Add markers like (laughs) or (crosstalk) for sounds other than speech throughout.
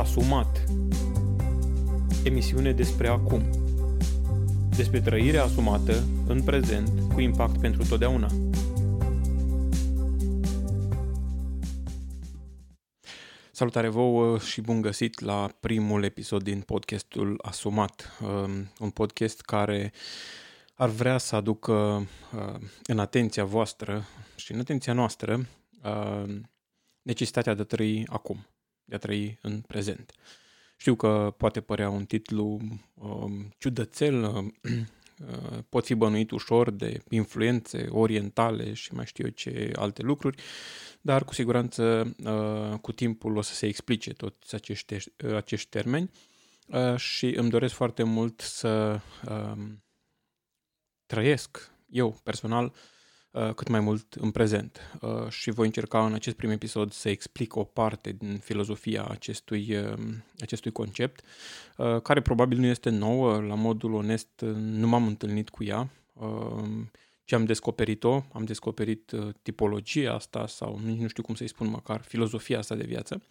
Asumat Emisiune despre acum Despre trăirea asumată în prezent cu impact pentru totdeauna. Salutare vouă și bun găsit la primul episod din podcastul Asumat, um, un podcast care ar vrea să aducă uh, în atenția voastră și în atenția noastră uh, necesitatea de a trăi acum, de a trăi în prezent. Știu că poate părea un titlu uh, ciudățel, (clears throat) uh, pot fi bănuit ușor de influențe orientale și mai știu eu ce alte lucruri, dar cu siguranță uh, cu timpul o să se explice toți acești, acești termeni uh, și îmi doresc foarte mult să uh, trăiesc eu personal Uh, cât mai mult în prezent uh, și voi încerca în acest prim episod să explic o parte din filozofia acestui, uh, acestui concept, care probabil nu este nouă, la modul onest nu m-am întâlnit cu ea, ce am descoperit-o, am descoperit tipologia asta sau nu știu cum să-i spun măcar, filozofia asta de viață,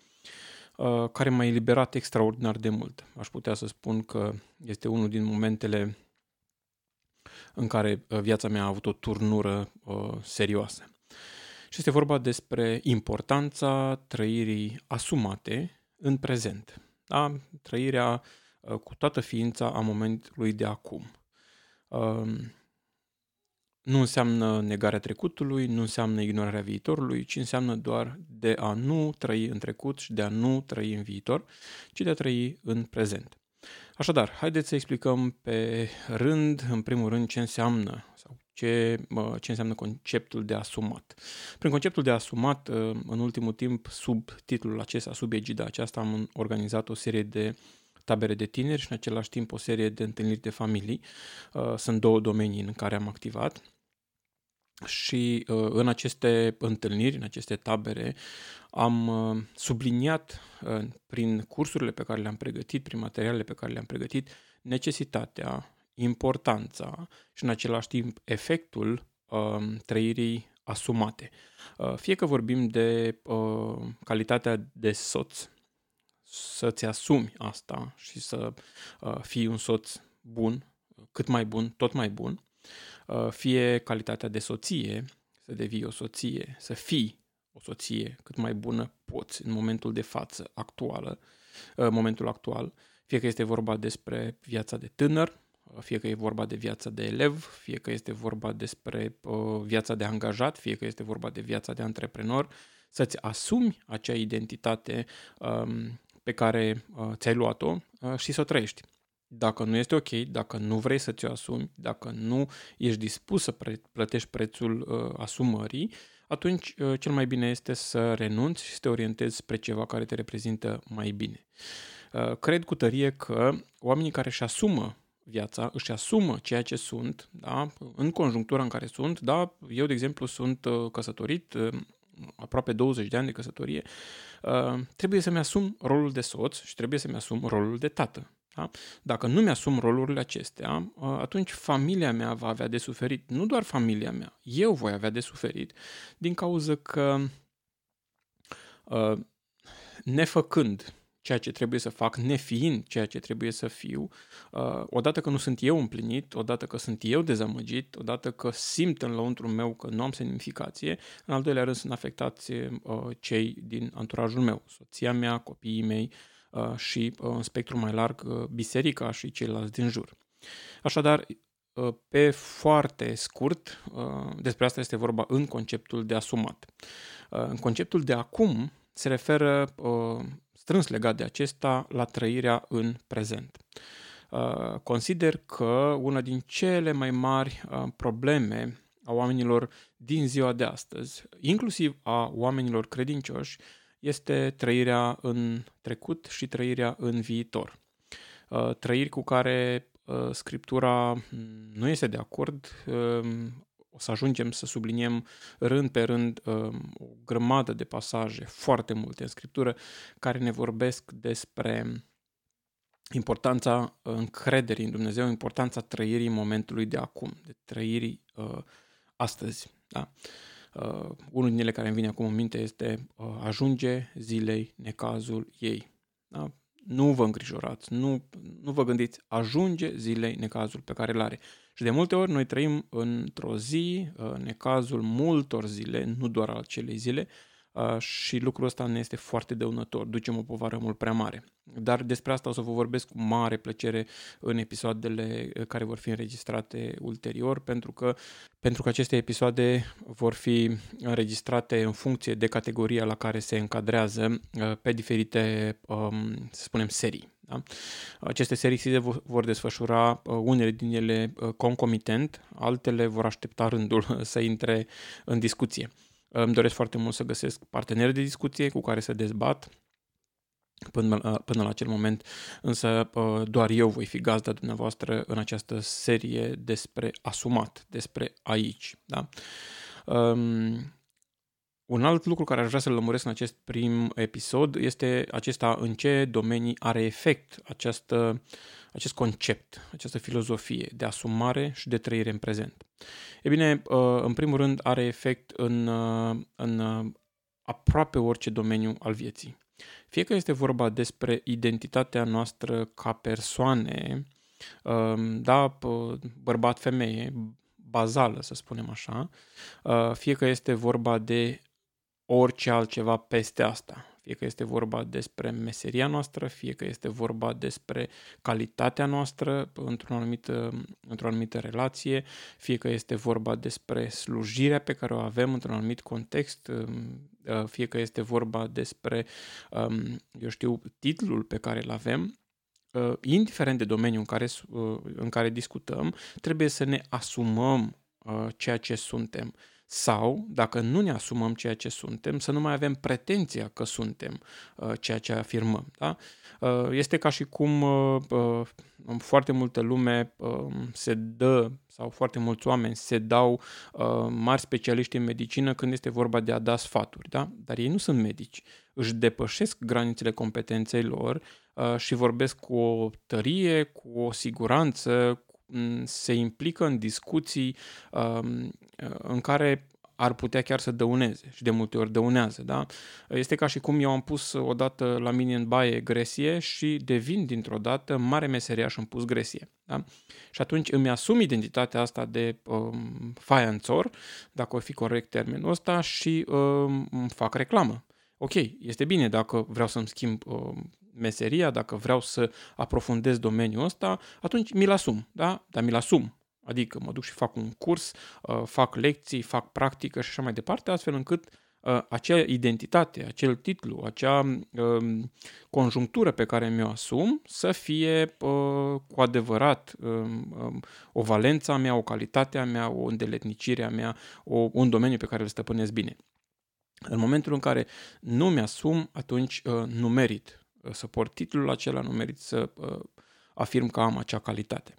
care m-a eliberat extraordinar de mult. Aș putea să spun că este unul din momentele în care uh, viața mea a avut o turnură uh, serioasă. Și este vorba despre importanța trăirii asumate în prezent. Da? Trăirea uh, cu toată ființa a momentului de acum. Uh, nu înseamnă negarea trecutului, nu înseamnă ignorarea viitorului, ci înseamnă doar de a nu trăi în trecut și de a nu trăi în viitor, ci de a trăi în prezent. Așadar, haideți să explicăm pe rând, în primul rând, ce înseamnă sau ce, ce înseamnă conceptul de asumat. Prin conceptul de asumat, ă, în ultimul timp, sub titlul acesta, sub egida aceasta, am organizat o serie de tabere de tineri și în același timp o serie de întâlniri de familii. Ă, sunt două domenii în care am activat și uh, în aceste întâlniri, în aceste tabere, am uh, subliniat uh, prin cursurile pe care le-am pregătit, prin materialele pe care le-am pregătit, necesitatea, importanța și în același timp efectul trăirii asumate. Fie că vorbim de calitatea de soț, să-ți asumi asta și să fii un soț bun, cât mai bun, tot mai bun, Uh, fie calitatea de soție, să devii o soție, să fii o soție cât mai bună poți în momentul de față, actuală, uh, momentul actual, fie că este vorba despre viața de tânăr, uh, fie că e vorba de viața de elev, fie că este vorba despre viața de angajat, fie că este vorba de viața de antreprenor, să-ți asumi acea identitate um, pe care ți-ai luat-o și să o trăiești. Dacă nu este ok, dacă nu vrei să ți-o asumi, dacă nu ești dispus să pre- plătești prețul uh, asumării, atunci uh, cel mai bine este să renunți și să te orientezi spre ceva care te reprezintă mai bine. Uh, cred cu tărie că oamenii care își asumă viața, își asumă ceea ce sunt, da, în conjunctura în care sunt, da, eu, de exemplu, sunt uh, căsătorit, uh, aproape 20 de ani de căsătorie, uh, trebuie să-mi asum rolul de soț și trebuie să-mi asum rolul de tată. Da? Dacă nu mi-asum rolurile acestea, atunci familia mea va avea de suferit. Nu doar familia mea, eu voi avea de suferit din cauza că nefăcând ceea ce trebuie să fac, nefiind ceea ce trebuie să fiu, odată că nu sunt eu împlinit, odată că sunt eu dezamăgit, odată că simt în lăuntru meu că nu am semnificație, în al doilea rând sunt afectați cei din anturajul meu, soția mea, copiii mei, Uh, și uh, în spectru mai larg uh, biserica și ceilalți din jur. Așadar, pe foarte scurt, despre asta este vorba în conceptul de asumat. În conceptul de acum se referă strâns legat de acesta la trăirea în prezent. Consider că una din cele mai mari probleme a oamenilor din ziua de astăzi, inclusiv a oamenilor credincioși, este trăirea în trecut și trăirea în viitor. Uh, trăiri cu care uh, Scriptura nu este de acord. Um, o să ajungem să subliniem rând pe rând um, o grămadă de pasaje, foarte multe în Scriptură, care ne vorbesc despre importanța încrederii în Dumnezeu, importanța trăirii momentului de acum, de trăirii uh, astăzi. Da? Uh, Uh, unul din ele care îmi vine acum în minte este uh, ajunge zilei necazul ei. Da? Nu vă îngrijorați, nu, nu vă gândiți, ajunge zilei necazul pe care îl are. Și de multe ori noi trăim într-o zi, necazul multor zile, nu doar al acelei zile, și lucrul ăsta ne este foarte dăunător, ducem o povară mult prea mare. Dar despre asta o să vă vorbesc cu mare plăcere în episoadele care vor fi înregistrate ulterior, pentru că, pentru că aceste episoade vor fi înregistrate în funcție de categoria la care se încadrează pe diferite, să spunem, serii. Da? Aceste serii se vor desfășura unele din ele concomitent, altele vor aștepta rândul (laughs) să intre în discuție. Îmi doresc foarte mult să găsesc parteneri de discuție cu care să dezbat până la, până la acel moment, însă doar eu voi fi gazda dumneavoastră în această serie despre asumat, despre aici. Da? Um, un alt lucru care aș vrea să-l lămuresc în acest prim episod este acesta în ce domenii are efect această, acest concept, această filozofie de asumare și de trăire în prezent. E bine, uh, în primul rând are efect în, uh, în uh, aproape orice domeniu al vieții. Fie că este vorba despre identitatea noastră ca persoane, um, da, bărbat-femeie, bazală, să spunem așa, fie că este vorba de orice altceva peste asta. Fie că este vorba despre meseria noastră, fie că este vorba despre calitatea noastră într-o anumită, într-o anumită relație, fie că este vorba despre slujirea pe care o avem într-un anumit context, um, uh, fie că este vorba despre, um, eu știu, titlul pe care îl avem, uh, indiferent de domeniul în care, uh, în care discutăm, trebuie să ne asumăm ceea ce suntem sau, dacă nu ne asumăm ceea ce suntem, să nu mai avem pretenția că suntem uh, ceea ce afirmăm. Da? Uh, este ca și cum uh, uh, foarte multă lume uh, se dă, sau foarte mulți oameni se dau uh, mari specialiști în medicină când este vorba de a da sfaturi. Da? Dar ei nu sunt medici. Își depășesc granițele competenței lor uh, și vorbesc cu o tărie, cu o siguranță, se implică în discuții um, în care ar putea chiar să dăuneze și de multe ori dăunează. Da? Este ca și cum eu am pus odată la mine în baie gresie și devin dintr-o dată mare meseriaș în pus gresie. Da? Și atunci îmi asum identitatea asta de um, faianțor, dacă o fi corect termenul ăsta, și um, fac reclamă. Ok, este bine dacă vreau să-mi schimb um, meseria, dacă vreau să aprofundez domeniul ăsta, atunci mi-l asum, da? Dar mi-l asum. Adică mă duc și fac un curs, uh, fac lecții, fac practică și așa mai departe, astfel încât uh, acea identitate, acel titlu, acea um, conjunctură pe care mi-o asum să fie uh, cu adevărat um, um, o valență a mea, o calitate a mea, o îndeletnicire a mea, o, un domeniu pe care îl stăpânesc bine. În momentul în care nu mi-asum, atunci nu merit să port titlul acela, nu merit să uh, afirm că am acea calitate.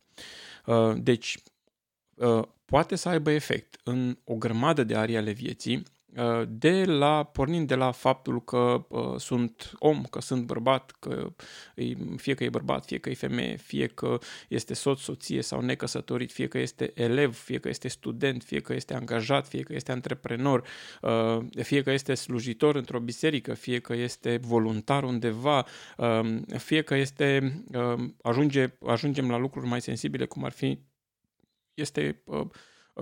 Uh, deci, uh, poate să aibă efect în o grămadă de arii ale vieții, Uh, de la, pornind de la faptul că uh, sunt om, că sunt bărbat, că fie că e bărbat, fie că e femeie, fie că este soț, soție sau necăsătorit, fie că este elev, fie că este student, fie că este angajat, fie că este antreprenor, uh, fie că este slujitor într-o biserică, fie că este voluntar undeva, uh, fie că este, uh, ajunge, ajungem la lucruri mai sensibile, cum ar fi, este uh,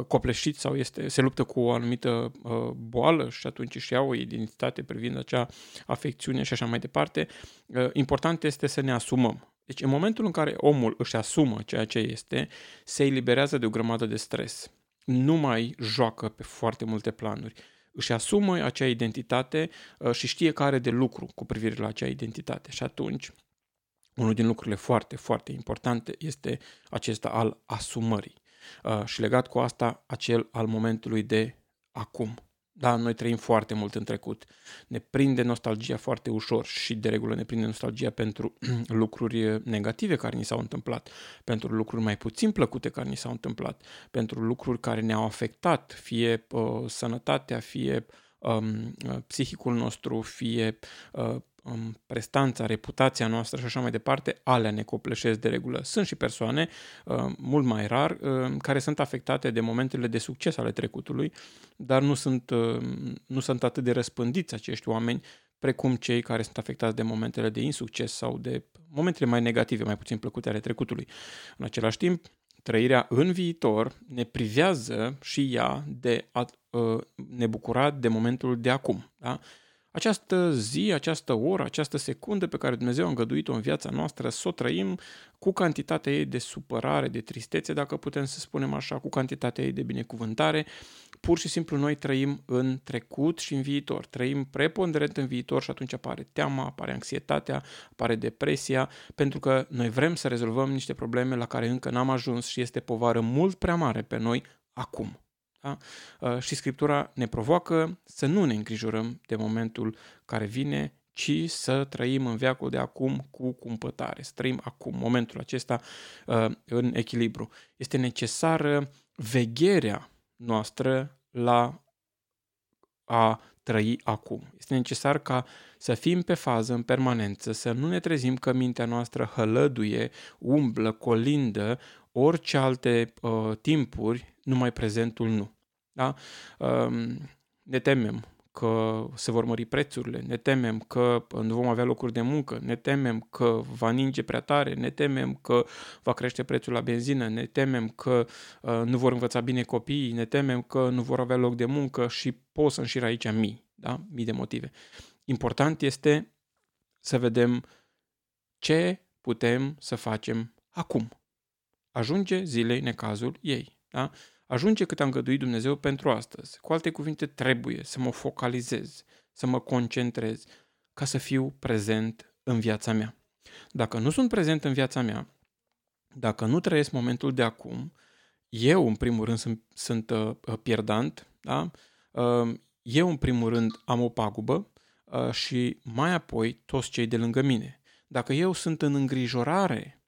copleșit sau este, se luptă cu o anumită uh, boală și atunci își ia o identitate privind acea afecțiune și așa mai departe, uh, important este să ne asumăm. Deci în momentul în care omul își asumă ceea ce este, se eliberează de o grămadă de stres. Nu mai joacă pe foarte multe planuri. Își asumă acea identitate uh, și știe care are de lucru cu privire la acea identitate. Și atunci, unul din lucrurile foarte, foarte importante este acesta al asumării. Uh, și legat cu asta, acel al momentului de acum. Da, noi trăim foarte mult în trecut. Ne prinde nostalgia foarte ușor și de regulă ne prinde nostalgia pentru (clears throat) lucruri negative care ni s-au întâmplat, pentru lucruri mai puțin plăcute care ni s-au întâmplat, pentru lucruri care ne-au afectat, fie uh, sănătatea, fie um, uh, psihicul nostru, fie uh, prestanța, reputația noastră și așa mai departe, alea ne copleșesc de regulă. Sunt și persoane, uh, mult mai rar, uh, care sunt afectate de momentele de succes ale trecutului, dar nu sunt, uh, nu sunt atât de răspândiți acești oameni precum cei care sunt afectați de momentele de insucces sau de momentele mai negative, mai puțin plăcute ale trecutului. În același timp, trăirea în viitor ne privează și ea de a uh, ne bucura de momentul de acum. Da? Această zi, această oră, această secundă pe care Dumnezeu a îngăduit-o în viața noastră, să o trăim cu cantitatea ei de supărare, de tristețe, dacă putem să spunem așa, cu cantitatea ei de binecuvântare. Pur și simplu noi trăim în trecut și în viitor. Trăim preponderent în viitor și atunci apare teama, apare anxietatea, apare depresia, pentru că noi vrem să rezolvăm niște probleme la care încă n-am ajuns și este povară mult prea mare pe noi acum. Da? Uh, și Scriptura ne provoacă să nu ne îngrijorăm de momentul care vine, ci să trăim în veacul de acum cu cumpătare, să trăim acum, momentul acesta uh, în echilibru. Este necesară vegherea noastră la a trăi acum. Este necesar ca să fim pe fază în permanență, să nu ne trezim că mintea noastră hălăduie, umblă, colindă, orice alte uh, timpuri, numai prezentul nu. Da? Um, ne temem că se vor mări prețurile, ne temem că nu vom avea locuri de muncă, ne temem că va ninge prea tare, ne temem că va crește prețul la benzină, ne temem că uh, nu vor învăța bine copiii, ne temem că nu vor avea loc de muncă și pot să înșir aici mii, da? mii de motive. Important este să vedem ce putem să facem acum. Ajunge zilei necazul ei. Da? Ajunge cât am găduit Dumnezeu pentru astăzi. Cu alte cuvinte, trebuie să mă focalizez, să mă concentrez, ca să fiu prezent în viața mea. Dacă nu sunt prezent în viața mea, dacă nu trăiesc momentul de acum, eu, în primul rând, sunt, sunt uh, pierdant, da? uh, eu, în primul rând, am o pagubă uh, și mai apoi toți cei de lângă mine. Dacă eu sunt în îngrijorare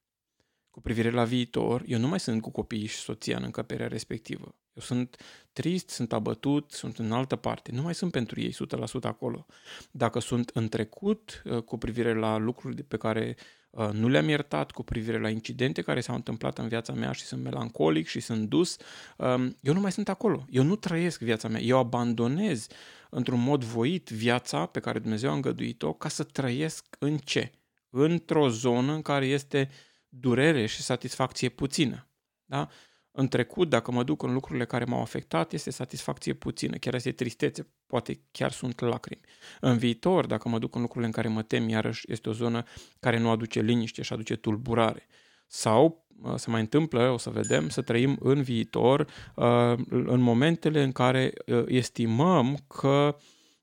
cu privire la viitor, eu nu mai sunt cu copiii și soția în încăperea respectivă. Eu sunt trist, sunt abătut, sunt în altă parte. Nu mai sunt pentru ei 100% acolo. Dacă sunt în trecut uh, cu privire la lucruri pe care uh, nu le-am iertat, cu privire la incidente care s-au întâmplat în viața mea și sunt melancolic și sunt dus, um, eu nu mai sunt acolo. Eu nu trăiesc viața mea. Eu abandonez într-un mod voit viața pe care Dumnezeu a îngăduit-o ca să trăiesc în ce? Într-o zonă în care este uh, durere și satisfacție puțină. Da? În trecut, dacă mă duc în lucrurile care m-au afectat, este satisfacție puțină, chiar este tristețe, poate chiar sunt lacrimi. În viitor, dacă mă duc în lucrurile în care mă tem, iarăși este o zonă care nu aduce liniște și aduce tulburare. Sau se mai întâmplă, o să vedem, să trăim în viitor uh, în momentele în care uh, estimăm că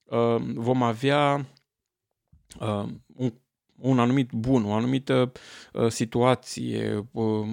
uh, vom avea un un anumit bun, o anumită uh, situație, uh,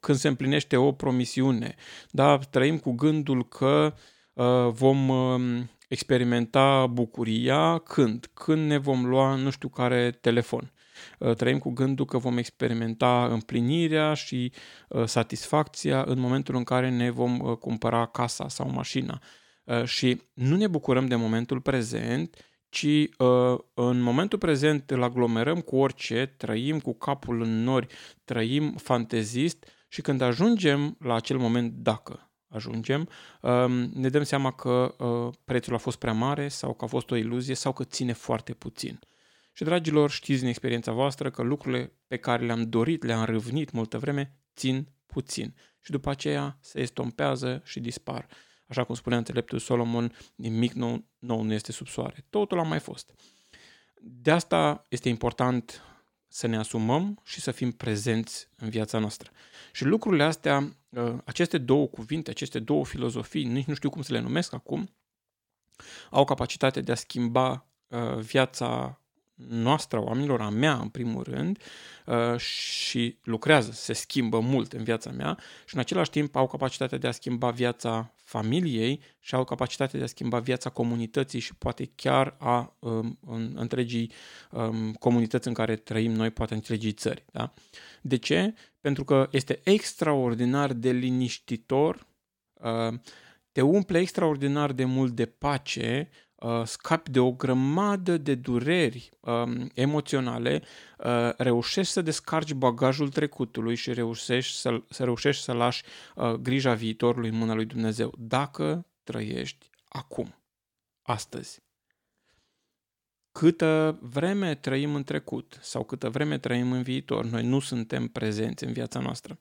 când se împlinește o promisiune. Da, trăim cu gândul că uh, vom uh, experimenta bucuria când? Când ne vom lua nu știu care telefon. Uh, trăim cu gândul că vom experimenta împlinirea și uh, satisfacția în momentul în care ne vom uh, cumpăra casa sau mașina. Uh, și nu ne bucurăm de momentul prezent, ci uh, în momentul prezent îl aglomerăm cu orice, trăim cu capul în nori, trăim fantezist și când ajungem la acel moment, dacă ajungem, uh, ne dăm seama că uh, prețul a fost prea mare sau că a fost o iluzie sau că ține foarte puțin. Și, dragilor, știți din experiența voastră că lucrurile pe care le-am dorit, le-am râvnit multă vreme, țin puțin. Și după aceea se estompează și dispar. Așa cum spunea înțeleptul Solomon, nimic nou, nou nu este sub soare. Totul a mai fost. De asta este important să ne asumăm și să fim prezenți în viața noastră. Și lucrurile astea, ă, aceste două cuvinte, aceste două filozofii, nici nu știu cum să le numesc acum, au capacitatea de a schimba ă, viața noastră, oamenilor, a mea în primul rând, uh, și lucrează, se schimbă mult în viața mea și în același timp au capacitatea de a schimba viața familiei și au capacitatea de a schimba viața comunității și poate chiar a um, în, întregii um, comunități în care trăim noi, poate întregii țări. Da? De ce? Pentru că este extraordinar de liniștitor, uh, te umple extraordinar de mult de pace uh, scapi de o grămadă de dureri uh, emoționale, uh, reușești să descarci bagajul trecutului și reușești să, să reușești să lași uh, grija viitorului în mâna lui Dumnezeu, dacă trăiești acum, astăzi. câtă vreme trăim în trecut sau câtă vreme trăim în viitor, noi nu suntem prezenți în viața noastră.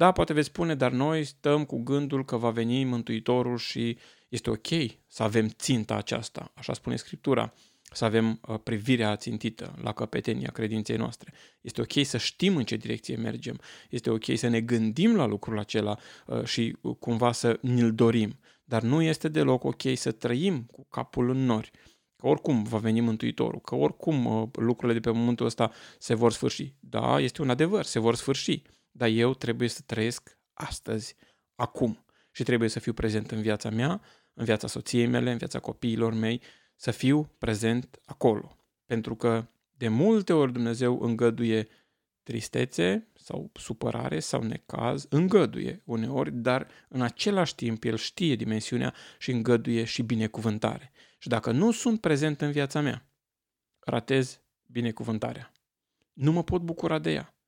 Da, poate veți spune, dar noi stăm cu gândul că va veni Mântuitorul și este ok să avem ținta aceasta, așa spune Scriptura, să avem uh, privirea țintită la căpetenia credinței noastre. Este ok să știm în ce direcție mergem, este ok să ne gândim la lucrul acela uh, și uh, cumva să ne-l dorim, dar nu este deloc ok să trăim cu capul în nori, că oricum va veni Mântuitorul, că oricum lucrurile de pe pământul ăsta se vor sfârși. Da, este un adevăr, se vor sfârși, dar eu trebuie să trăiesc astăzi, acum și trebuie să fiu prezent în viața mea, în viața soției mele, în viața copiilor mei, să fiu prezent acolo. Pentru că de multe ori Dumnezeu îngăduie tristețe sau supărare sau necaz, îngăduie uneori, dar în același timp El știe dimensiunea și îngăduie și binecuvântare. Și dacă nu sunt prezent în viața mea, ratez binecuvântarea. Nu mă pot bucura de ea.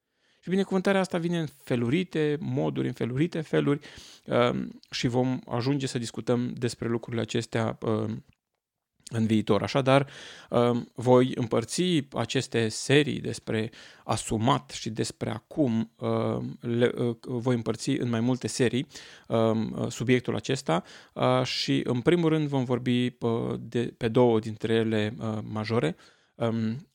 Și binecuvântarea asta vine în felurite moduri, în felurite feluri um, și vom ajunge să discutăm despre lucrurile acestea um, în viitor. Așadar, um, voi împărți aceste serii despre asumat și despre acum, le uh, voi împărți în mai multe serii subiectul acesta uh, și în primul rând vom vorbi uh, de, pe două dintre ele majore,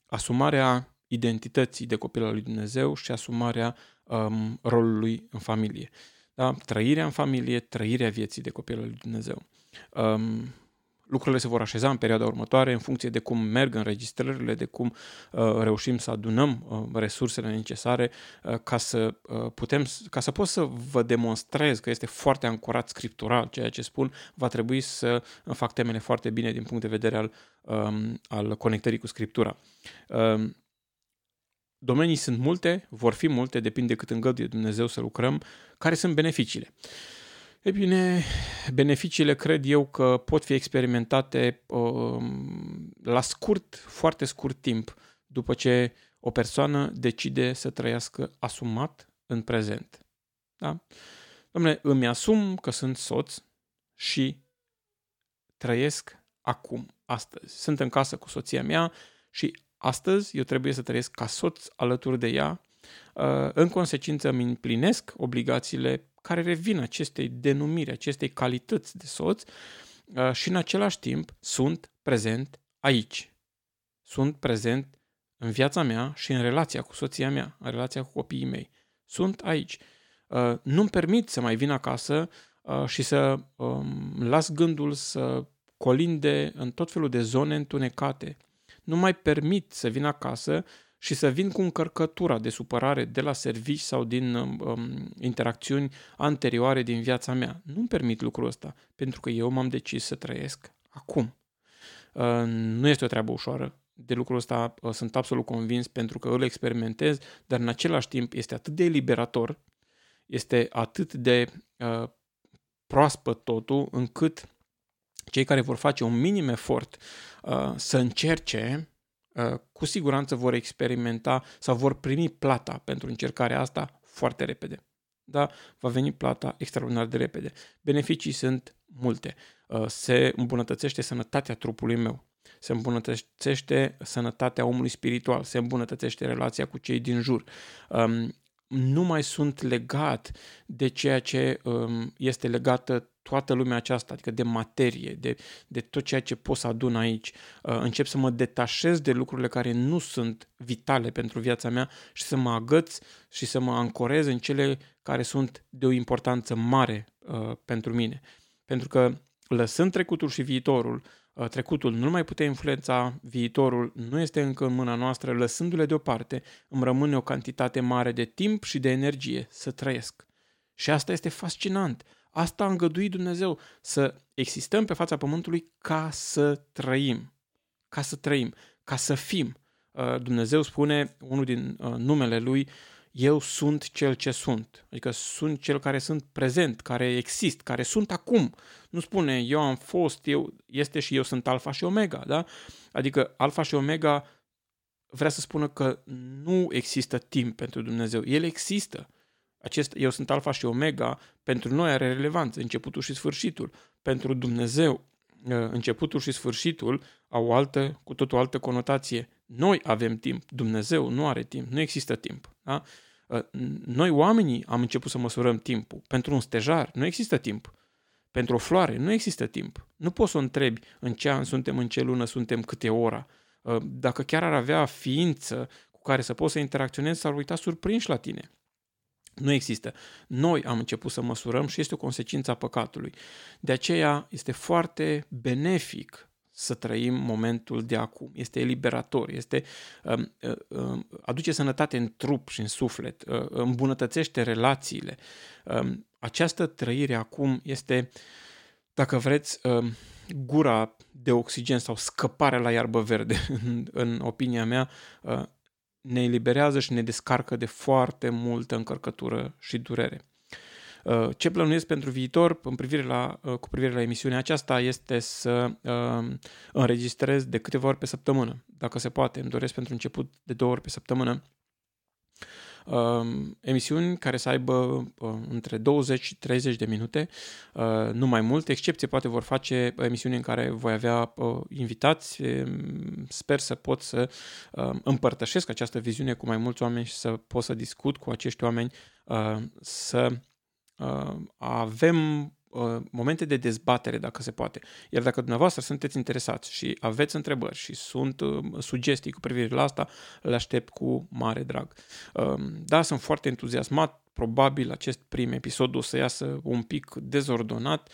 asumarea identității de copil al lui Dumnezeu și asumarea um, rolului în familie. Da? Trăirea în familie, trăirea vieții de copil al lui Dumnezeu. Um, lucrurile se vor așeza în perioada următoare în funcție de cum merg înregistrările, de cum uh, reușim să adunăm uh, resursele necesare uh, ca să uh, putem, ca să pot să vă demonstrez că este foarte ancorat scriptural ceea ce spun, va trebui să fac temele foarte bine din punct de vedere al, um, al conectării cu scriptura. Um, Domenii sunt multe, vor fi multe, depinde cât îngăduie Dumnezeu să lucrăm. Care sunt beneficiile? E bine, beneficiile cred eu că pot fi experimentate uh, la scurt, foarte scurt timp, după ce o persoană decide să trăiască asumat în prezent. Da? Domnule, îmi asum că sunt soț și trăiesc acum, astăzi. Sunt în casă cu soția mea și Astăzi eu trebuie să trăiesc ca soț alături de ea, uh, în consecință îmi împlinesc obligațiile care revin acestei denumiri, acestei calități de soț uh, și în același timp sunt prezent aici. Sunt prezent în viața mea și în relația cu soția mea, în relația cu copiii mei. Sunt aici. Uh, nu-mi permit să mai vin acasă și să um, las gândul să colinde în tot felul de zone întunecate, nu mai permit să vin acasă și să vin cu încărcătura de supărare de la servici sau din um, um, interacțiuni anterioare din viața mea. Nu-mi permit lucrul ăsta, pentru că eu m-am decis să trăiesc acum. Uh, nu este o treabă ușoară. De lucrul ăsta uh, sunt absolut convins pentru că îl experimentez, dar în același timp este atât de eliberator, este atât de uh, proaspăt totul, încât cei care vor face un minim efort uh, să încerce, uh, cu siguranță vor experimenta sau vor primi plata pentru încercarea asta foarte repede. Da? Va veni plata extraordinar de repede. Beneficii sunt multe. Uh, se îmbunătățește sănătatea trupului meu. Se îmbunătățește sănătatea omului spiritual, se îmbunătățește relația cu cei din jur. Um, nu mai sunt legat de ceea ce um, este legată toată lumea aceasta, adică de materie, de, de tot ceea ce pot să adun aici. Uh, încep să mă detașez de lucrurile care nu sunt vitale pentru viața mea și să mă agăț și să mă ancorez în cele care sunt de o importanță mare uh, pentru mine. Pentru că lăsând trecutul și viitorul, uh, trecutul nu mai putea influența, viitorul nu este încă în mâna noastră, lăsându-le deoparte, îmi rămâne o cantitate mare de timp și de energie să trăiesc. Și asta este fascinant. Asta a îngăduit Dumnezeu, să existăm pe fața pământului ca să trăim. Ca să trăim, ca să fim. Uh, Dumnezeu spune, unul din uh, numele lui, eu sunt cel ce sunt. Adică sunt cel care sunt prezent, care exist, care sunt acum. Nu spune eu am fost, eu este și eu sunt alfa și omega, da? Adică alfa și omega vrea să spună că nu există timp pentru Dumnezeu. El există. Acest eu sunt alfa și omega pentru noi are relevanță, începutul și sfârșitul. Pentru Dumnezeu începutul și sfârșitul au o altă, cu totul altă conotație. Noi avem timp, Dumnezeu nu are timp, nu există timp. Da? Noi oamenii am început să măsurăm timpul. Pentru un stejar nu există timp. Pentru o floare nu există timp. Nu poți să o întrebi în ce an suntem, în ce lună suntem, câte ora. Dacă chiar ar avea ființă cu care să poți să interacționezi, s-ar uita surprinși la tine. Nu există. Noi am început să măsurăm și este o consecință a păcatului. De aceea este foarte benefic să trăim momentul de acum. Este eliberator, este, um, uh, uh, aduce sănătate în trup și în suflet, uh, îmbunătățește relațiile. Um, această trăire acum este, dacă vreți, um, gura de oxigen sau scăparea la iarbă verde, (laughs) în, în opinia mea, uh, ne eliberează și ne descarcă de foarte multă încărcătură și durere. Uh, ce plănuiesc pentru viitor în privire la, uh, cu privire la emisiunea aceasta este să uh, înregistrez de câteva ori pe săptămână. Dacă se poate, îmi doresc pentru început de două ori pe săptămână uh, emisiuni care să aibă uh, între 20 și 30 de minute, uh, nu mai mult. Excepție poate vor face emisiuni în care voi avea uh, invitați. Sper să pot să uh, împărtășesc această viziune cu mai mulți oameni și să pot să discut cu acești oameni, uh, să uh, avem Uh, momente de dezbatere, dacă se poate. Iar dacă dumneavoastră sunteți interesați și aveți întrebări și sunt uh, sugestii cu privire la asta, le aștept cu mare drag. Um, da, sunt foarte entuziasmat, probabil acest prim episod o să iasă un pic dezordonat,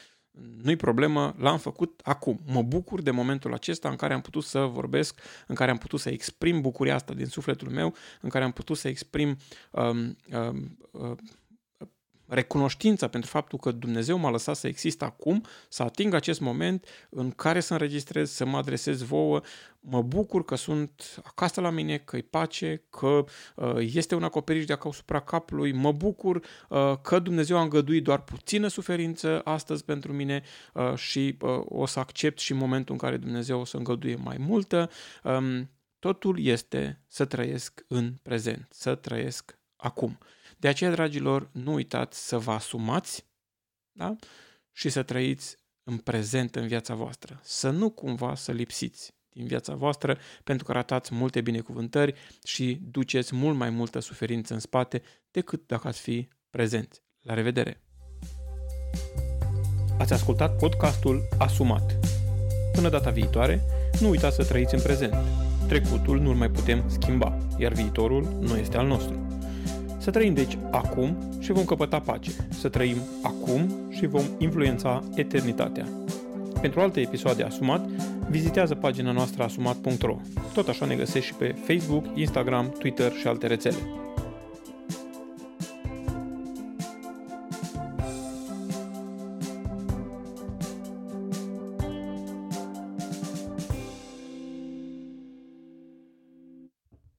nu-i problemă, l-am făcut acum. Mă bucur de momentul acesta în care am putut să vorbesc, în care am putut să exprim bucuria asta din sufletul meu, în care am putut să exprim um, um, uh, recunoștința pentru faptul că Dumnezeu m-a lăsat să exist acum, să ating acest moment în care să înregistrez, să mă adresez vouă. Mă bucur că sunt acasă la mine, că e pace, că uh, este un acoperiș de asupra capului. Mă bucur uh, că Dumnezeu a îngăduit doar puțină suferință astăzi pentru mine uh, și uh, o să accept și momentul în care Dumnezeu o să îngăduie mai multă. Um, totul este să trăiesc în prezent, să trăiesc acum. De aceea, dragilor, nu uitați să vă asumați da? și să trăiți în prezent în viața voastră. Să nu cumva să lipsiți din viața voastră pentru că ratați multe binecuvântări și duceți mult mai multă suferință în spate decât dacă ați fi prezenți. La revedere! Ați ascultat podcastul Asumat. Până data viitoare, nu uitați să trăiți în prezent. Trecutul nu-l mai putem schimba, iar viitorul nu este al nostru. Să trăim deci acum și vom căpăta pace. Să trăim acum și vom influența eternitatea. Pentru alte episoade Asumat, vizitează pagina noastră asumat.ro. Tot așa ne găsești și pe Facebook, Instagram, Twitter și alte rețele.